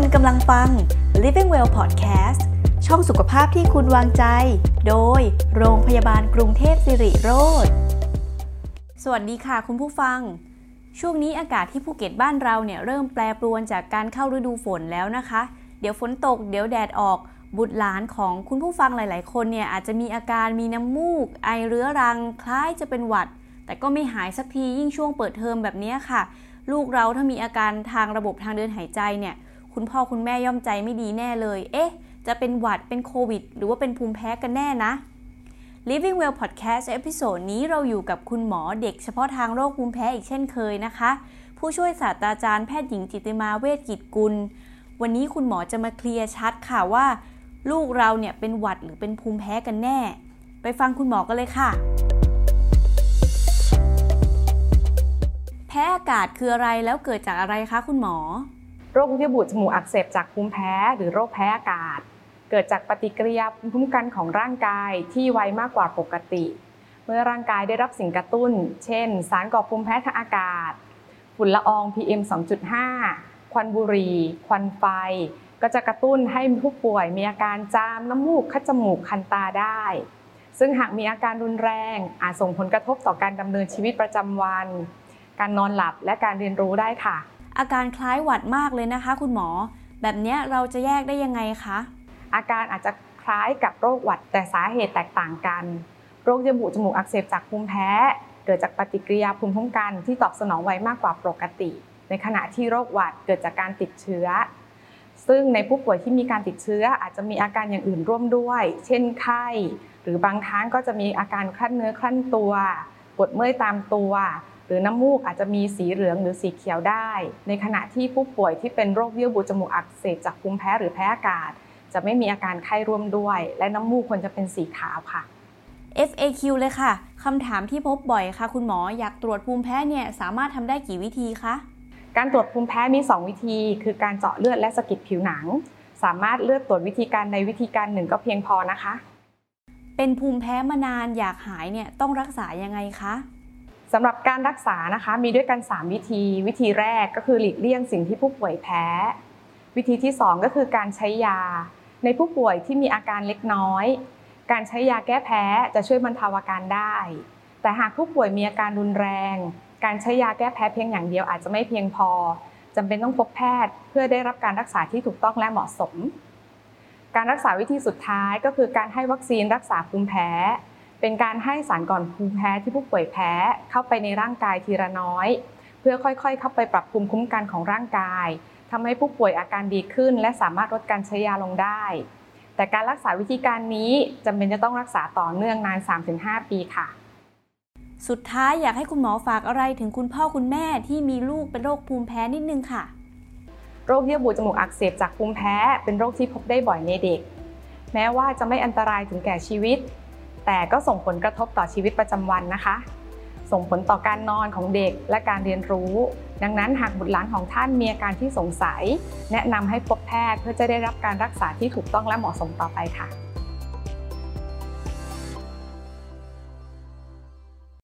คุณกำลังฟัง Living Well Podcast ช่องสุขภาพที่คุณวางใจ โดยโรงพยาบาลกรุงเทพสิริโรธสวัสดีค่ะคุณผู้ฟัง ช่วงนี้อากาศที่ภูเก็ตบ้านเราเนี่ยเริ่มแปรปรวนจากการเข้าฤดูฝนแล้วนะคะ เดี๋ยวฝนตก เดี๋ยวแดดออก บุตรหลานของคุณผู้ฟังหลาย ๆ คนเนี่ยอาจจะมีอาการมีน้ำมูก ไอเรื้อรัง คล้ายจะเป็นหวัด แต่ก็ไม่หายสักทียิ่งช่วงเปิดเทอมแบบนี้ค่ะ ลูกเราถ้ามีอาการทางระบบทางเดินหายใจเนี่ย คุณพ่อคุณแม่ย่อมใจไม่ดีแน่เลย เอ๊ะ จะเป็นหวัด เป็นโควิด หรือว่าเป็นภูมิแพ้กันแน่นะ Living Well Podcast episode นี้เราอยู่กับคุณหมอเด็กเฉพาะทางโรคภูมิแพ้อีกเช่นเคยนะคะ ผู้ช่วยศาสตราจารย์แพทย์หญิงจิติมาเวชกิจกุล วันนี้คุณหมอจะมาเคลียร์ชัดค่ะว่า ลูกเราเนี่ยเป็นหวัดหรือเป็นภูมิแพ้กันแน่ ไปฟังคุณหมอกันเลยค่ะ แพ้อากาศคืออะไรแล้วเกิดจากอะไรคะคุณหมอ โรคเยื่อบุจมูกอักเสบจากภูมิแพ้หรือโรคแพ้อากาศ เกิดจากปฏิกิริยาภูมิคุ้มกันของร่างกายที่ไวมากกว่าปกติ เมื่อร่างกายได้รับสิ่งกระตุ้น เช่น สารก่อภูมิแพ้ทางอากาศ ฝุ่นละออง PM 2.5 ควันบุหรี่ ควันไฟ ก็จะกระตุ้นให้ผู้ป่วยมีอาการจามน้ำมูกคัดจมูกคันตาได้ ซึ่งหากมีอาการรุนแรง อาจส่งผลกระทบต่อการดำเนินชีวิตประจำวัน การนอนหลับและการเรียนรู้ได้ค่ะ อาการคล้ายหวัดมากเลยนะคะ คุณหมอ แบบนี้เราจะแยกได้ยังไงคะ อาการอาจจะคล้ายกับโรคหวัดแต่สาเหตุแตกต่างกัน โรคเยื่อบุจมูกอักเสบจากภูมิแพ้ เกิดจากปฏิกิริยาภูมิคุ้มกันที่ตอบสนองไวมากกว่าปกติ ในขณะที่โรคหวัดเกิดจากการติดเชื้อ ซึ่งในผู้ป่วยที่มีการติดเชื้ออาจจะมีอาการอย่างอื่นร่วมด้วย เช่นไข้ หรือบางครั้งก็จะมีอาการคลั่นเนื้อคลั่นตัว ปวดเมื่อยตามตัว หรือน้ำมูกอาจจะมีสีเหลืองหรือสีเขียวได้ ในขณะที่ผู้ป่วยที่เป็นโรคเยื่อบุจมูกอักเสบจากภูมิแพ้หรือแพ้อากาศ จะไม่มีอาการไข้ร่วมด้วย และน้ำมูกควรจะเป็นสีขาวค่ะ FAQ เลยค่ะคำถามที่พบบ่อยค่ะ คุณหมออยากตรวจภูมิแพ้เนี่ยสามารถทำได้กี่วิธีคะการตรวจภูมิแพ้มี 2 วิธี คือการเจาะเลือดและสะกิดผิวหนัง สามารถเลือกตรวจวิธีการในวิธีการหนึ่งก็เพียงพอนะคะ เป็นภูมิแพ้มานานอยากหายเนี่ยต้องรักษายังไงคะ สำหรับการรักษานะคะมีด้วยกัน 3 วิธี วิธีแรกก็คือหลีกเลี่ยงสิ่งที่ผู้ป่วยแพ้ วิธีที่ 2 ก็คือการใช้ยา ในผู้ป่วยที่มีอาการเล็กน้อย การใช้ยาแก้แพ้จะช่วยบรรเทาอาการได้ แต่หากผู้ป่วยมีอาการรุนแรง การใช้ยาแก้แพ้เพียงอย่างเดียวอาจจะไม่เพียงพอจำเป็นต้องพบแพทย์ เพื่อได้รับการรักษาที่ถูกต้องและเหมาะสม การรักษาวิธีสุดท้ายก็คือการให้วัคซีนรักษาภูมิแพ้ เป็นการให้สารก่อนภูมิแพ้ที่ผู้ป่วยแพ้เข้าไปในร่างกายทีละน้อย เพื่อค่อยๆ เข้าไปปรับภูมิคุ้มกันของร่างกายทำให้ผู้ป่วยอาการดีขึ้น และสามารถลดการใช้ยาลงได้ แต่การรักษาวิธีการนี้จำเป็นจะต้องรักษาต่อเนื่องนาน 3-5 ปีค่ะ สุดท้ายอยากให้คุณหมอฝากอะไรถึงคุณพ่อคุณแม่ที่มีลูกเป็นโรคภูมิแพ้นิดนึงค่ะ โรคเยื่อบุจมูกอักเสบจากภูมิแพ้ เป็นโรคที่พบได้บ่อยในเด็ก แม้ว่าจะไม่อันตรายถึงแก่ชีวิต แต่ก็ส่งผลกระทบต่อชีวิตประจำวันนะคะ ส่งผลต่อการนอนของเด็กและการเรียนรู้ ดังนั้นหากบุตรหลานของท่านมีอาการที่สงสัย แนะนำให้พบแพทย์เพื่อจะได้รับการรักษาที่ถูกต้องและเหมาะสมต่อไปค่ะ